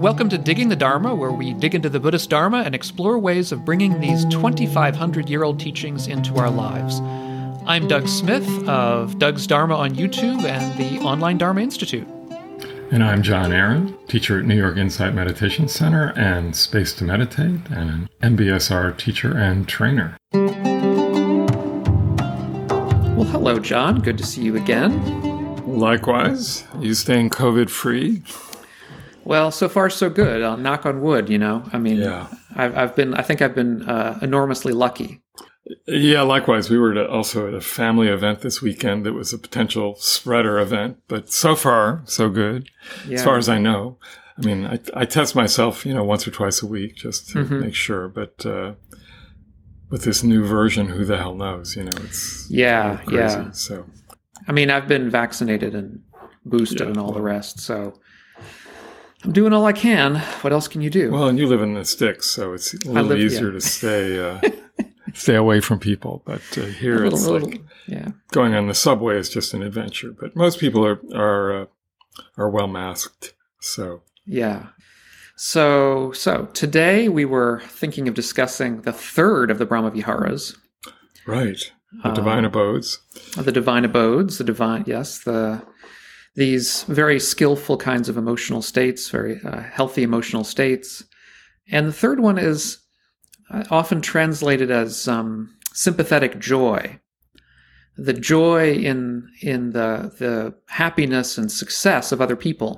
Welcome to Digging the Dharma, where we dig into the Buddhist Dharma and explore ways of bringing these 2,500 year old teachings into our lives. I'm Doug Smith of Doug's Dharma on YouTube and the Online Dharma Institute. And I'm Jon Aaron, teacher at New York Insight Meditation Center and Space to Meditate, and an MBSR teacher and trainer. Well, hello, Jon. Good to see you again. Likewise. You staying COVID free? Well, so far so good. I'll knock on wood. You know, I mean, Yeah. I've, I've been. I think I've been uh, enormously lucky. Yeah, likewise. We were also at a family event this weekend that was a potential spreader event, but so far, so good. Yeah. As far as I know. I mean, I, I test myself, you know, once or twice a week just to Mhm. make sure, but uh, with this new version, who the hell knows? You know, it's yeah, crazy. yeah. So, I mean, I've been vaccinated and boosted Yeah, and all the rest, so I'm doing all I can. What else can you do? well, and you live in the sticks, so it's a little live- easier yeah. to stay uh, stay away from people. But uh, here, little- it's little- like yeah, going on the subway is just an adventure. But most people are are uh, are well masked. So, yeah. So, so today we were thinking of discussing the third of the Brahma Viharas, right, the Um, divine abodes. the divine abodes, the divine, yes, the these very skillful kinds of emotional states, very uh, healthy emotional states, and the third one is uh, often translated as um, sympathetic joy, the joy in in the the happiness and success of other people.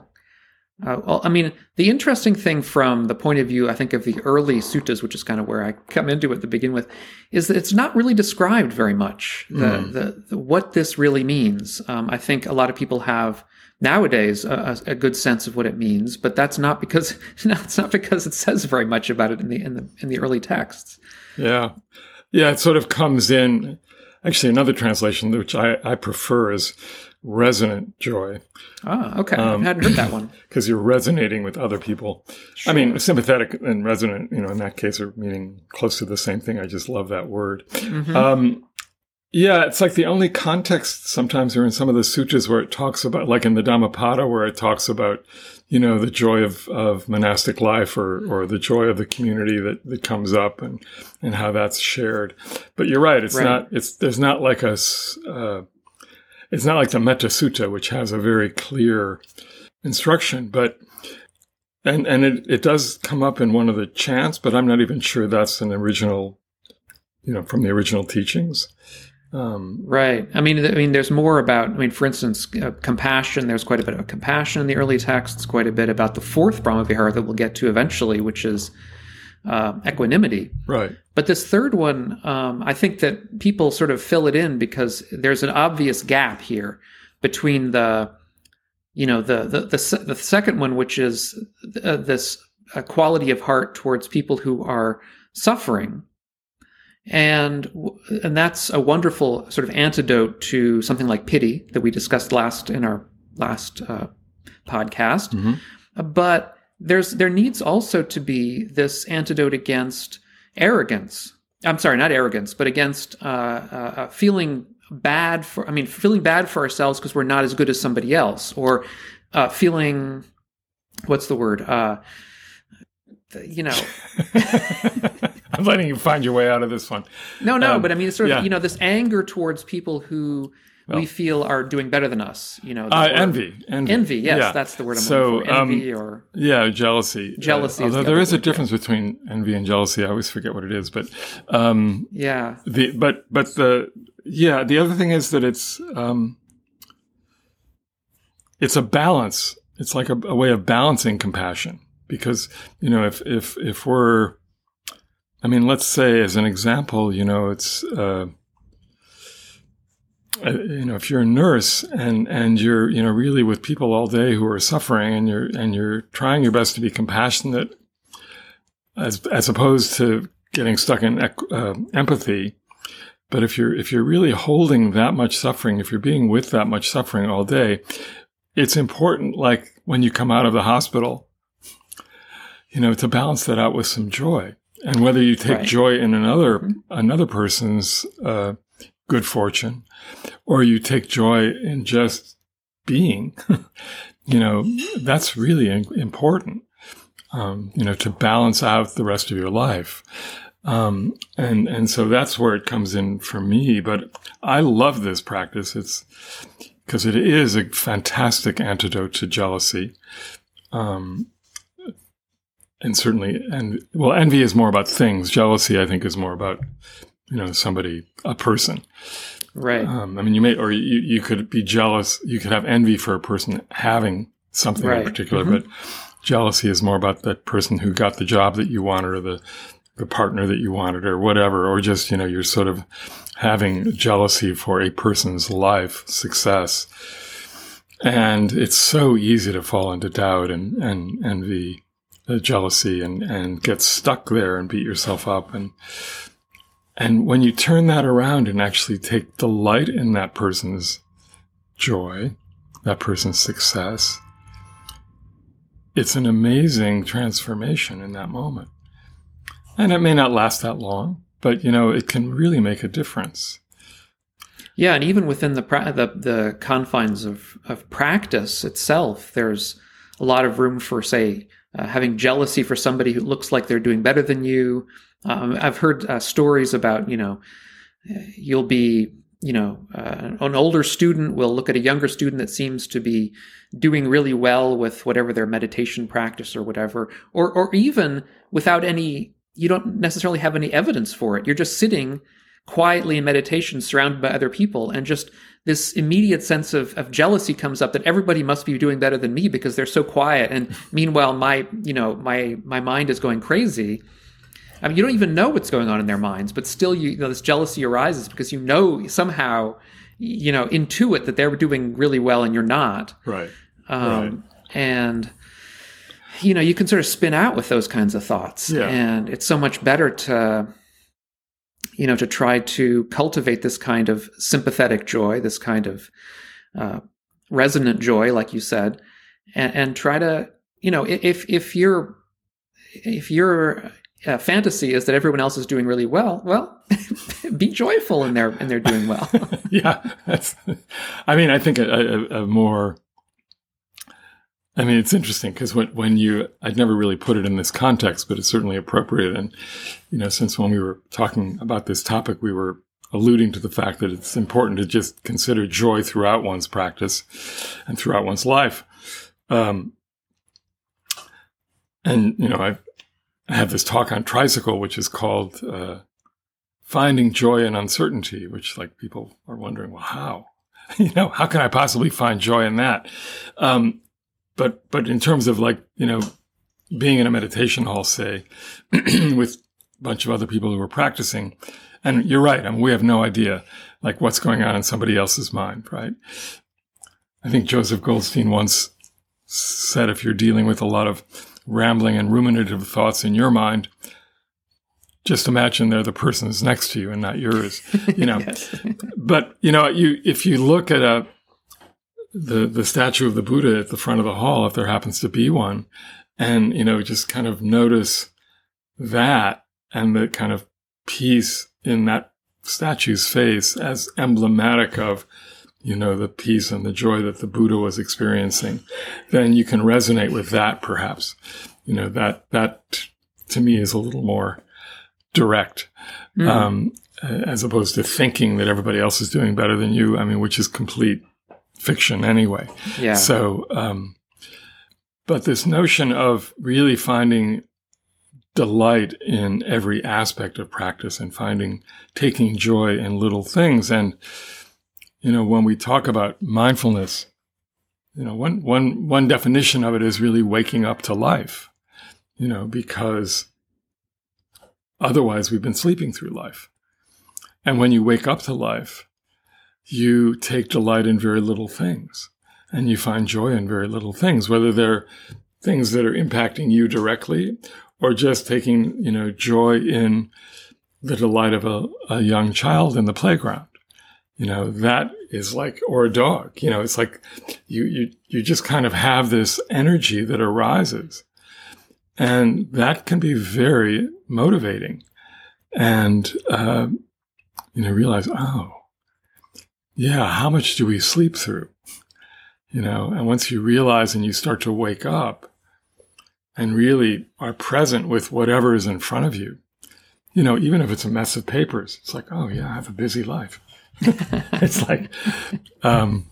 Uh, well, I mean, the interesting thing from the point of view, I think, of the early suttas, which is kind of where I come into it to begin with, is that it's not really described very much the, Mm. the, the what this really means. Um, I think a lot of people have nowadays a, a good sense of what it means, but that's not because no, it's not because it says very much about it in the in the in the early texts. Yeah, yeah. It sort of comes in. Actually, another translation which I I prefer is resonant joy Ah, okay, Um, I hadn't heard that one. because you're resonating with other people. I mean, sympathetic and resonant, you know, in that case are meaning close to the same thing. I just love that word. Mhm. Um, yeah, it's like the only context sometimes are in some of the sutras where it talks about, like in the Dhammapada, where it talks about, you know, the joy of, of monastic life or, or the joy of the community that, that comes up and, and how that's shared. But you're right. It's Right. not, it's, there's not like a, uh, it's not like the Metta Sutta, which has a very clear instruction, but and and it, it does come up in one of the chants, but I'm not even sure that's an original, you know, from the original teachings. Um, Right. I mean, I mean, there's more about. I mean, for instance, uh, compassion. There's quite a bit of compassion in the early texts. Quite a bit about the fourth Brahma Vihara that we'll get to eventually, which is uh, equanimity. right. But this third one, um, I think that people sort of fill it in because there's an obvious gap here between the, you know, the the the, se- the second one, which is uh, this uh, quality of heart towards people who are suffering, and and that's a wonderful sort of antidote to something like pity that we discussed last in our last uh, podcast Mhm. but there's there needs also to be this antidote against arrogance. I'm sorry, not arrogance, but against uh, uh, uh, feeling bad for. I mean, feeling bad for ourselves because we're not as good as somebody else, or uh, feeling what's the word? Uh, you know, I'm letting you find your way out of this one. no, no, Um, but I mean, it's sort of yeah. you know this anger towards people who we feel are doing better than us. You know, Uh, envy, envy, Envy, yes, Yeah. that's the word I'm So, looking for. um, Envy or Yeah, jealousy. Jealousy Uh, is the although there is a word, yeah. difference between envy and jealousy. I always forget what it is, but um, yeah, the but but the yeah the other thing is that it's um, it's a balance. It's like a, a way of balancing compassion because you know if if if we're I mean let's say as an example you know it's uh, uh, you know if you're a nurse and and you're you know really with people all day who are suffering and you're and you're trying your best to be compassionate as as opposed to getting stuck in uh, empathy. But if you're if you're really holding that much suffering if you're being with that much suffering all day it's important like when you come out of the hospital you know to balance that out with some joy and whether you take Right. joy in another another person's uh, good fortune or you take joy in just being you know that's really important um, you know, to balance out the rest of your life. Um, and, and so that's where it comes in for me. But I love this practice. It's because it is a fantastic antidote to jealousy. Um, and certainly, and well, envy is more about things. Jealousy, I think, is more about, you know, somebody, a person. Right. Um, I mean, you may, or you, you could be jealous. You could have envy for a person having something right. in particular, mm-hmm. but jealousy is more about that person who got the job that you wanted or the, the partner that you wanted or whatever, or just, you know, you're sort of having jealousy for a person's life success. And it's so easy to fall into doubt and, and envy, uh, jealousy and, and get stuck there and beat yourself up. And, and when you turn that around and actually take delight in that person's joy, that person's success, it's an amazing transformation in that moment. And it may not last that long, but you know, it can really make a difference. Yeah, and even within the the, the confines of, of practice itself, there's a lot of room for, say, uh, having jealousy for somebody who looks like they're doing better than you. Um, I've heard uh, stories about, you know, you'll be you know, uh, an older student will look at a younger student that seems to be doing really well with whatever their meditation practice or whatever, or or even without any, you don't necessarily have any evidence for it. You're just sitting quietly in meditation, surrounded by other people, and just this immediate sense of, of jealousy comes up that everybody must be doing better than me because they're so quiet, and meanwhile, my you know my my mind is going crazy I mean, you don't even know what's going on in their minds, but still, you, you know, this jealousy arises because you know somehow, you know, intuit that they're doing really well and you're not. Right. Um, right. And you know, you can sort of spin out with those kinds of thoughts, yeah. and it's so much better to, you know, to try to cultivate this kind of sympathetic joy, this kind of uh, resonant joy, like you said, and, and try to, you know, if if you're if you're uh, fantasy is that everyone else is doing really well. Well, be joyful in their in their doing well. yeah, that's. I mean, I think a, a, a more. I mean, it's interesting because when when you, I'd never really put it in this context, but it's certainly appropriate. And you know, since when we were talking about this topic, we were alluding to the fact that it's important to just consider joy throughout one's practice and throughout one's life. Um, and you know, I've I have this talk on tricycle, which is called uh, "Finding Joy in Uncertainty," which like people are wondering, well, how? you know, how can I possibly find joy in that? Um, but but in terms of like you know, being in a meditation hall, say, with a bunch of other people who are practicing, and you're right. I mean, we have no idea like what's going on in somebody else's mind, right? I think Joseph Goldstein once said if you're dealing with a lot of rambling and ruminative thoughts in your mind, just imagine they're the person's next to you and not yours. You know, but you know, you if you look at a the the statue of the Buddha at the front of the hall, if there happens to be one, and you know, just kind of notice that and the kind of peace in that statue's face as emblematic of you know, the peace and the joy that the Buddha was experiencing, then you can resonate with that perhaps. You know, that, that to me is a little more direct, mm. um, as opposed to thinking that everybody else is doing better than you. I mean, which is complete fiction anyway. Yeah. So, um, but this notion of really finding delight in every aspect of practice and finding, taking joy in little things and, you know, when we talk about mindfulness, you know, one, one, one definition of it is really waking up to life, you know, because otherwise we've been sleeping through life. And when you wake up to life, you take delight in very little things and you find joy in very little things, whether they're things that are impacting you directly or just taking, you know, joy in the delight of a, a young child in the playground. You know that is like or a dog. You know it's like you you you just kind of have this energy that arises. And that can be very motivating. And uh, you know realize oh yeah how much do we sleep through you know and once you realize and you start to wake up and really are present with whatever is in front of you. You know, even if it's a mess of papers, it's like, oh yeah, I have a busy life. it's like, um,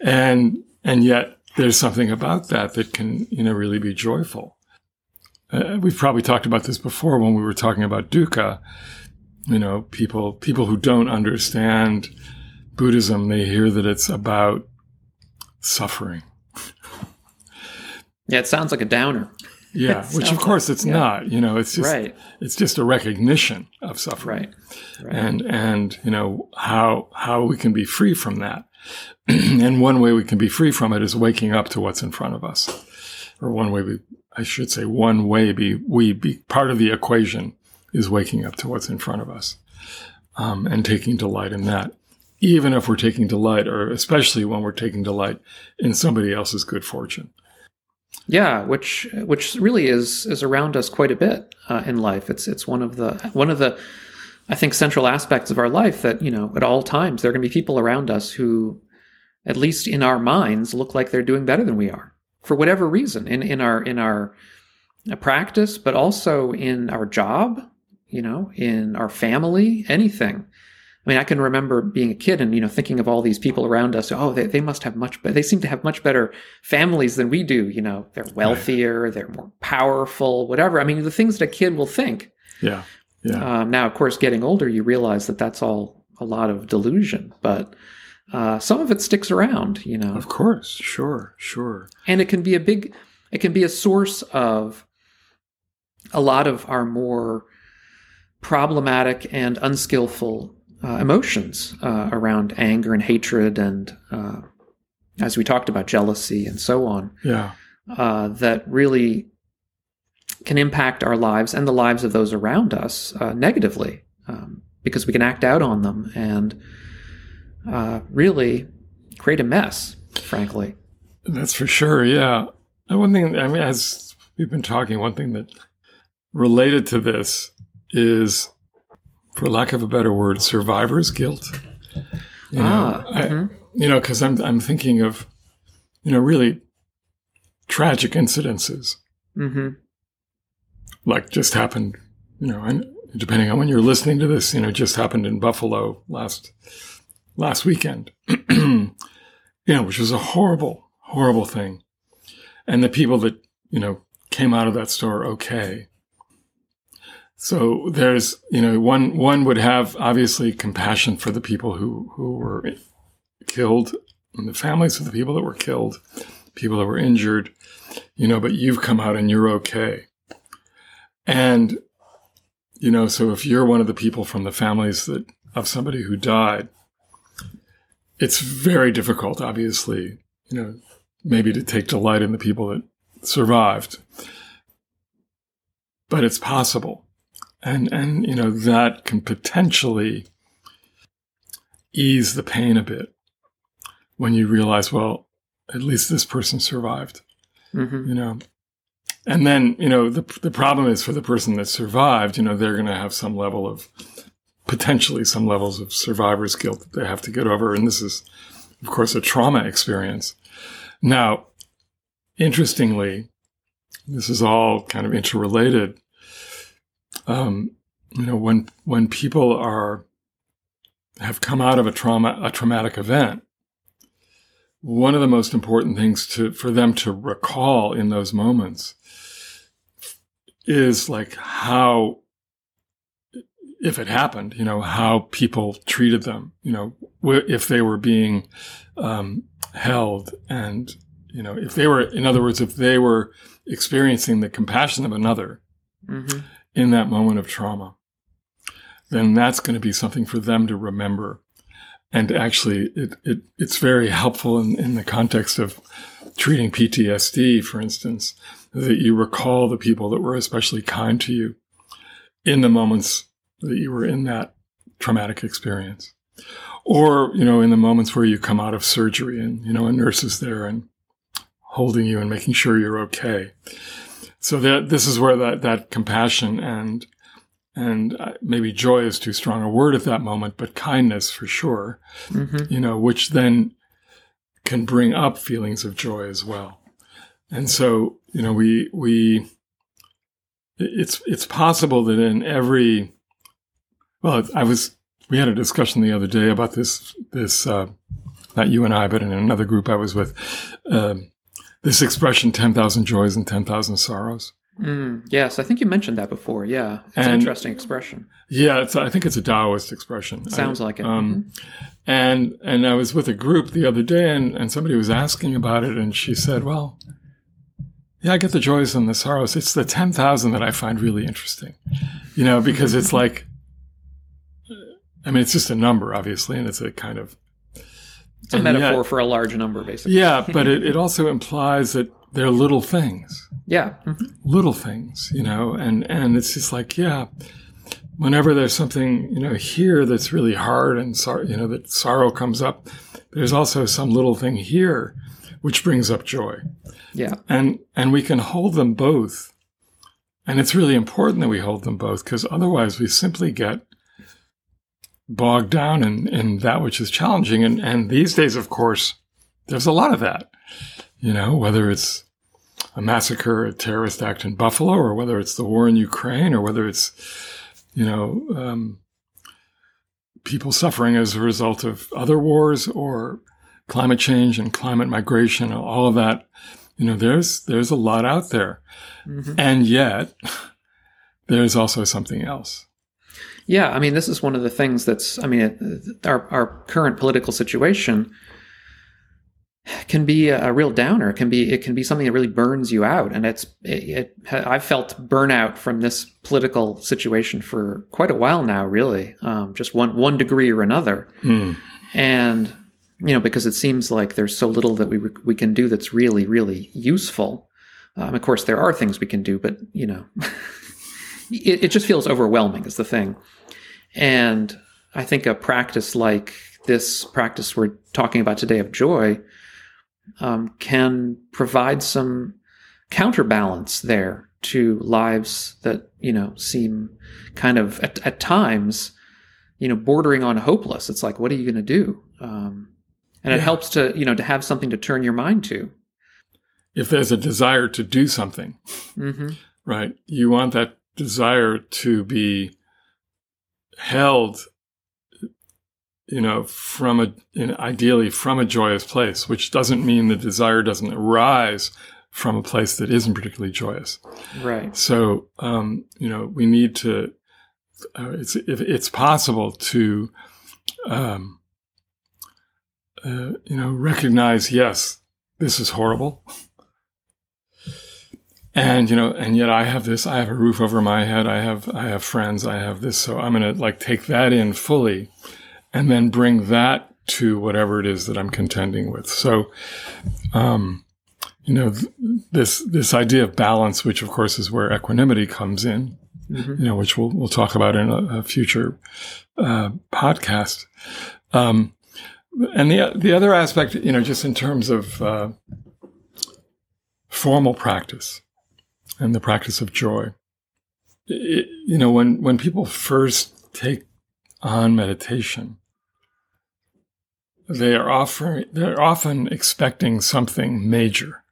and and yet there's something about that that can you know really be joyful. Uh, we've probably talked about this before when we were talking about dukkha. You know, people people who don't understand Buddhism, they hear that it's about suffering. Yeah, it sounds like a downer. Yeah, which of course it's yeah. not. You know, it's just right. it's just a recognition of suffering, right. right. and and you know how how we can be free from that. and one way we can be free from it is waking up to what's in front of us, or one way we I should say one way be we be part of the equation is waking up to what's in front of us, um, and taking delight in that. Even if we're taking delight, or especially when we're taking delight in somebody else's good fortune. Yeah, which which really is is around us quite a bit uh, in life. It's it's one of the one of the I think central aspects of our life that you know at all times there are going to be people around us who, at least in our minds, look like they're doing better than we are for whatever reason in in our in our uh, practice, but also in our job, you know, in our family, anything. I mean, I can remember being a kid and, you know, thinking of all these people around us. Oh, they, they must have much, better, they seem to have much better families than we do. You know, they're wealthier, they're more powerful, whatever. I mean, the things that a kid will think. Yeah. Yeah. Um, now, of course, getting older, you realize that that's all a lot of delusion, but uh, some of it sticks around, you know. Of course. Sure. Sure. And it can be a big, it can be a source of a lot of our more problematic and unskillful uh, emotions uh, around anger and hatred and uh, as we talked about jealousy and so on yeah. uh, that really can impact our lives and the lives of those around us uh, negatively um, because we can act out on them and uh, really create a mess frankly. That's for sure yeah. And one thing i mean as we've been talking one thing that related to this is for lack of a better word, survivor's guilt. You know, ah, mm-hmm. I, you know, because I'm I'm thinking of, you know, really tragic incidences, mm-hmm. like just happened. You know, and depending on when you're listening to this, you know, just happened in Buffalo last last weekend. you know, which was a horrible, horrible thing, and the people that you know came out of that store okay so there's, you know, one one would have obviously compassion for the people who who were killed, and the families of the people that were killed, people that were injured, you know. But you've come out and you're okay, and you know. So if you're one of the people from the families that of somebody who died, it's very difficult, obviously, you know, maybe to take delight in the people that survived, but it's possible and and you know that can potentially ease the pain a bit when you realize well at least this person survived mm-hmm. you know? And then you know the the problem is for the person that survived you know they're going to have some level of potentially some levels of survivor's guilt that they have to get over. And this is of course a trauma experience. Now interestingly this is all kind of interrelated um, you know, when when people are have come out of a trauma a traumatic event, one of the most important things to for them to recall in those moments is like how if it happened, you know, how people treated them, you know, if they were being um, held and, you know, if they were, in other words, if they were experiencing the compassion of another, mm-hmm in that moment of trauma, then that's going to be something for them to remember. And actually, it, it it's very helpful in, in the context of treating PTSD, for instance, that you recall the people that were especially kind to you in the moments that you were in that traumatic experience. Or, you know, in the moments where you come out of surgery and, you know, a nurse is there and holding you and making sure you're okay so that this is where that that compassion and and uh, maybe joy is too strong a word at that moment, but kindness for sure. Mm-hmm. You know, which then can bring up feelings of joy as well. and so you know we we it's it's possible that in every well I was we had a discussion the other day about this this uh, not you and I but in another group I was with um, this expression 10,000 joys and 10,000 sorrows Mm, yes, I think you mentioned that before. Yeah, it's an interesting expression. yeah it's, I think it's a Taoist expression Sounds I- like it. um, and and I was with a group the other day and, and somebody was asking about it and she said well yeah I get the joys and the sorrows it's the 10,000 that I find really interesting you know because it's like I mean it's just a number obviously and it's a kind of it's a and metaphor yet- for a large number, basically. yeah but it, it also implies that they're little things Yeah. mhm. little things, you know, and and it's just like, yeah, whenever there's something, you know, here that's really hard and sorrow, you know, that sorrow comes up, there's also some little thing here which brings up joy. Yeah. And and we can hold them both. And it's really important that we hold them both because otherwise we simply get bogged down in, in that which is challenging. And and these days, of course, there's a lot of that. You know, whether it's a massacre, a terrorist act in Buffalo, or whether it's the war in Ukraine, or whether it's, you know, um, people suffering as a result of other wars or climate change and climate migration, and all of that. You know, there's there's a lot out there, Mhm. and yet there's also something else. Yeah, I mean, this is one of the things that's, I mean, it, our, our current political situation can be a, a real downer. It can be, it can be something that really burns you out. And it's, it, it I've felt burnout from this political situation for quite a while now, really, um, just one, one degree or another. Mm. And, you know, because it seems like there's so little that we, we can do that's really, really useful. Um, of course, there are things we can do, but, you know, it, it just feels overwhelming is the thing. And I think a practice like this practice we're talking about today of joy um, can provide some counterbalance there to lives that you know seem kind of at, at times you know bordering on hopeless. It's like what are you going to do? Um, and it helps to you know to have something to turn your mind to. If there's a desire to do something, hmm right, you want that desire to be held you know from a in, ideally from a joyous place which doesn't mean the desire doesn't arise from a place that isn't particularly joyous. Right. So um, you know we need to uh, it's if it's possible to um, uh, you know recognize yes this is horrible and you know and yet i have this i have a roof over my head. I have i have friends. I have this. So i'm going to like take that in fully and then bring that to whatever it is that i'm contending with. So um you know th- this this idea of balance which of course is where equanimity comes in hmm you know which we'll we'll talk about in a, a future uh, podcast. Um and the the other aspect you know just in terms of uh, formal practice and the practice of joy. It, you know, when, when people first take on meditation, they are often, they're often expecting something major.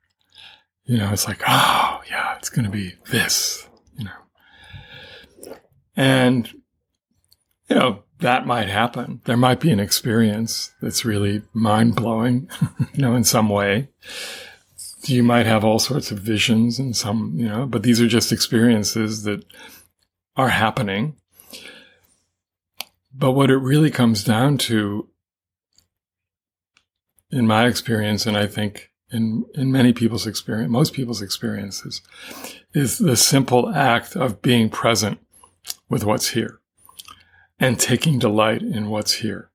You know, it's like, oh, yeah, it's going to be this, you know. And, you know, that might happen. There might be an experience that's really mind blowing, you know, in some way you might have all sorts of visions and some, you know, but these are just experiences that are happening. But what it really comes down to, in my experience, and I think in, in many people's experience, most people's experiences, is the simple act of being present with what's here and taking delight in what's here,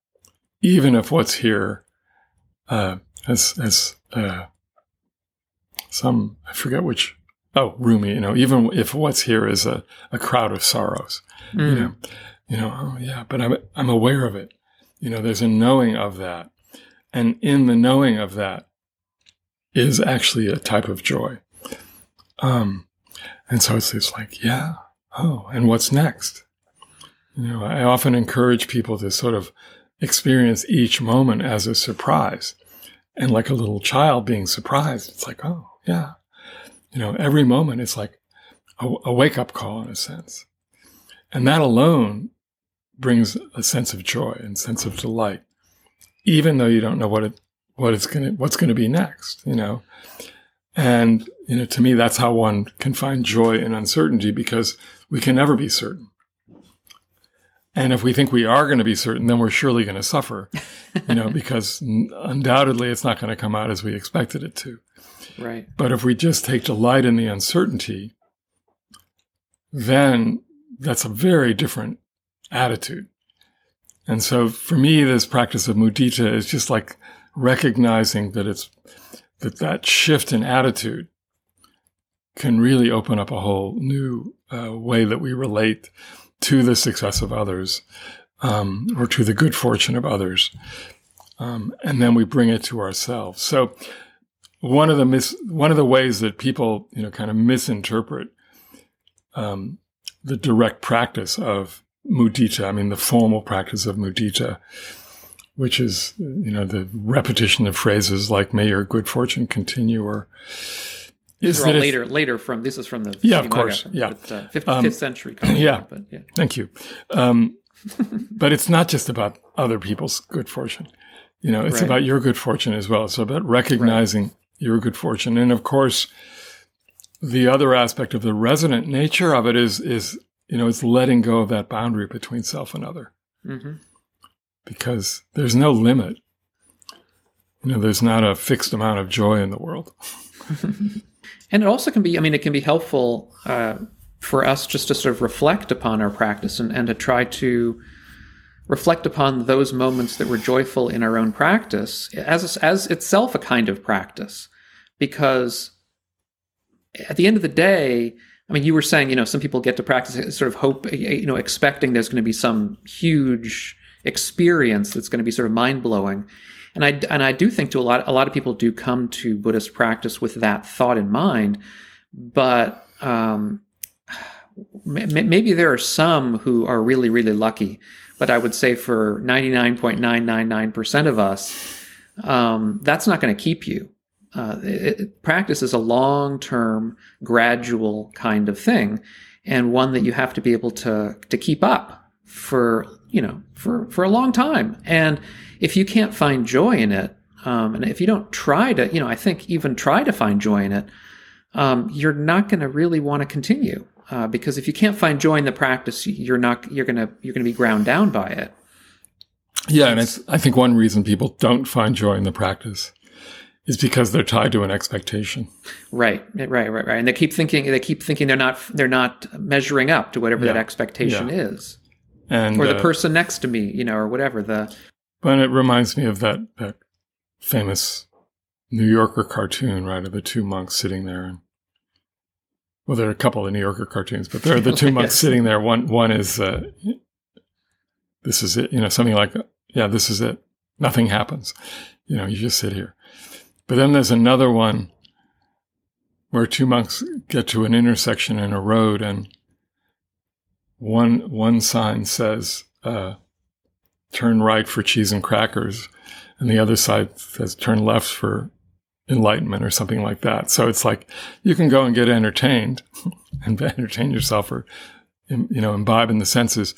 even if what's here uh, has, has uh, some I forget which. Oh, Rumi. You know, even if what's here is a, a crowd of sorrows, you Mm. know, you know. Oh, yeah, but I'm I'm aware of it. You know, there's a knowing of that, and in the knowing of that is actually a type of joy. Um, and so it's it's like, yeah, oh, and what's next? You know, I often encourage people to sort of experience each moment as a surprise and like a little child being surprised. It's like, oh, yeah. You know, every moment it's like a, a wake up call in a sense. And that alone brings a sense of joy and sense of delight, even though you don't know what it, what it's going to, what's going to be next, you know? And, you know, to me, that's how one can find joy in uncertainty because we can never be certain. And if we think we are going to be certain, then we're surely going to suffer, you know, because undoubtedly it's not going to come out as we expected it to. Right. But if we just take delight in the uncertainty, then that's a very different attitude. And so for me, this practice of mudita is just like recognizing that it's that that shift in attitude can really open up a whole new uh, way that we relate to the success of others um, or to the good fortune of others. Um, and then we bring it to ourselves. So one of the mis- one of the ways that people you know kind of misinterpret um, the direct practice of mudita, I mean the formal practice of mudita, which is you know the repetition of phrases like "May your good fortune continue" or these are all later, later from this is from the yeah, of course, yeah, but, uh, fifth, um, fifth century. Yeah, but, yeah, thank you. Um, but it's not just about other people's good fortune. You know, it's right. about your good fortune as well. It's about recognizing right. Your good fortune, and of course, the other aspect of the resonant nature of it is is you know it's letting go of that boundary between self and other, mm-hmm. because there's no limit. You know, there's not a fixed amount of joy in the world. And it also can be, I mean, it can be helpful uh, for us just to sort of reflect upon our practice and, and to try to reflect upon those moments that were joyful in our own practice as, as itself a kind of practice. Because at the end of the day, I mean, you were saying, you know, some people get to practice sort of hope, you know, expecting there's going to be some huge experience that's going to be sort of mind blowing. And I and I do think to a lot a lot of people do come to Buddhist practice with that thought in mind, but um, maybe there are some who are really really lucky. But I would say for ninety nine point nine nine nine percent of us, um, that's not going to keep you. Uh, it, practice is a long term, gradual kind of thing, and one that you have to be able to to keep up for you know for for a long time and if you can't find joy in it, um, and if you don't try to, you know, I think even try to find joy in it, um, you're not going to really want to continue uh, because if you can't find joy in the practice, you're not you're gonna you're gonna be ground down by it. Yeah, and it's I think one reason people don't find joy in the practice is because they're tied to an expectation. Right, right, right, right, and they keep thinking they keep thinking they're not they're not measuring up to whatever yeah. that expectation yeah. is, and or the uh, person next to me, you know, or whatever the but it reminds me of that, that famous New Yorker cartoon, right, of the two monks sitting there. And, well, there are a couple of New Yorker cartoons, but there are the two monks yes. sitting there. One, one is, uh, this is it, you know, something like, yeah, this is it. Nothing happens. You know, you just sit here. But then there's another one where two monks get to an intersection in a road and one, one sign says, uh, turn right for cheese and crackers, and the other side says turn left for enlightenment or something like that. So it's like you can go and get entertained and entertain yourself or you know imbibe in the senses,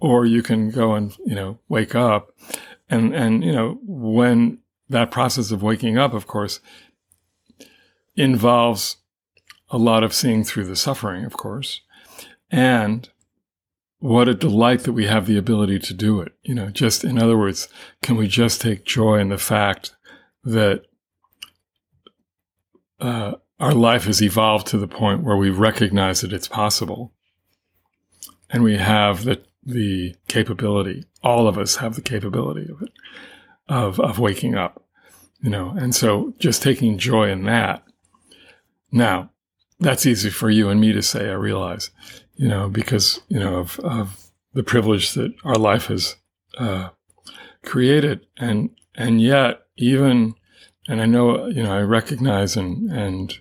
or you can go and you know wake up, and and you know when that process of waking up, of course, involves a lot of seeing through the suffering, of course, and what a delight that we have the ability to do it. You know, just in other words, can we just take joy in the fact that uh, our life has evolved to the point where we recognize that it's possible and we have the, the capability, all of us have the capability of it, of, of waking up, you know, and so just taking joy in that. Now, that's easy for you and me to say, I realize you know, because, you know, of, of the privilege that our life has uh, created. And, and yet, even, and I know, you know, I recognize and, and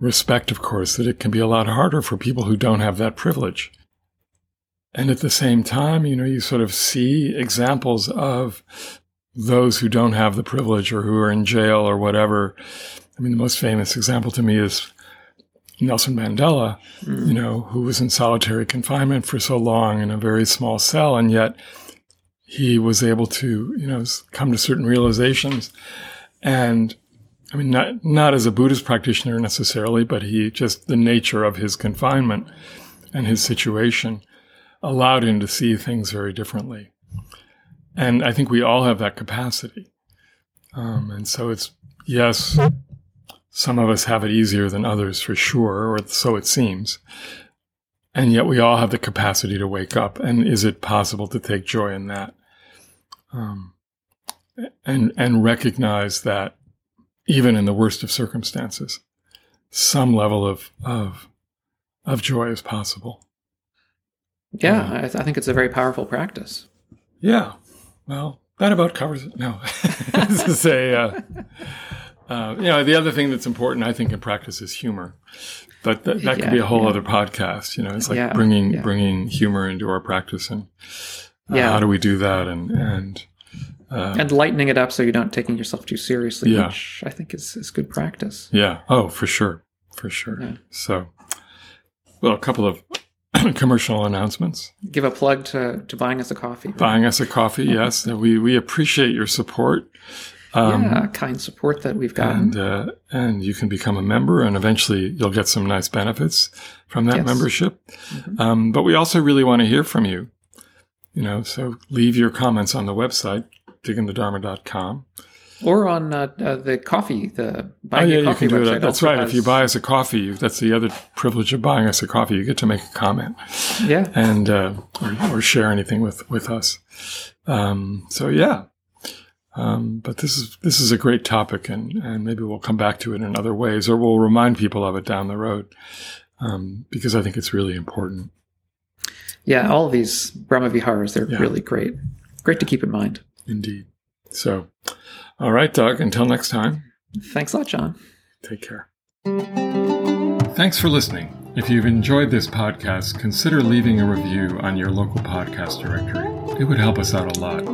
respect, of course, that it can be a lot harder for people who don't have that privilege. And at the same time, you know, you sort of see examples of those who don't have the privilege or who are in jail or whatever. I mean, the most famous example to me is Nelson Mandela, mm. you know, who was in solitary confinement for so long in a very small cell, and yet he was able to, you know, come to certain realizations. And I mean, not not as a Buddhist practitioner necessarily, but he just the nature of his confinement and his situation allowed him to see things very differently. And I think we all have that capacity. Um, and so it's yes, some of us have it easier than others for sure, or so it seems. And yet we all have the capacity to wake up. And is it possible to take joy in that? Um, and, and recognize that even in the worst of circumstances, some level of, of, of joy is possible. Yeah, I, th- I think it's a very powerful practice. Yeah. Well, that about covers it. No. this is a, uh, uh, you know, the other thing that's important, I think, in practice is humor. But that, that could be a whole yeah. other podcast. You know, it's like Yeah, bringing yeah. bringing humor into our practice, and uh, Yeah. how do we do that? And and uh, And lightening it up so you're not taking yourself too seriously, Yeah. which I think is, is good practice. yeah, oh, for sure, for sure. Yeah. So, well, a couple of commercial announcements. Give a plug to, to buying us a coffee. Buying us a coffee, yes, we we appreciate your support. Um, yeah, kind support that we've gotten. and uh, and you can become a member, and eventually you'll get some nice benefits from that Yes. membership. Mhm. Um, but we also really want to hear from you. You know, so leave your comments on the website digginthedharma.com. or on uh, uh, the coffee, the Oh buying yeah, a you coffee can do website. that. That's right. If you buy us a coffee, that's the other privilege of buying us a coffee. You get to make a comment yeah, and uh, or, or share anything with with us. Um, so yeah. Um, but this is this is a great topic, and, and maybe we'll come back to it in other ways, or we'll remind people of it down the road, um, because I think it's really important. yeah, all of these Brahma Viharas, they're Yeah. really great. Great to keep in mind. Indeed. So, all right, Doug. Until next time, Thanks a lot, Jon. take care. Thanks for listening. If you've enjoyed this podcast, consider leaving a review on your local podcast directory. It would help us out a lot.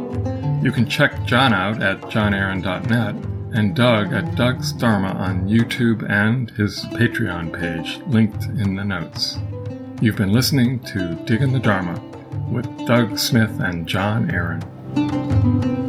You can check Jon out at jonaaron.net and Doug at Doug's Dharma on YouTube and his Patreon page, linked in the notes. You've been listening to Digging the Dharma with Doug Smith and Jon Aaron. Música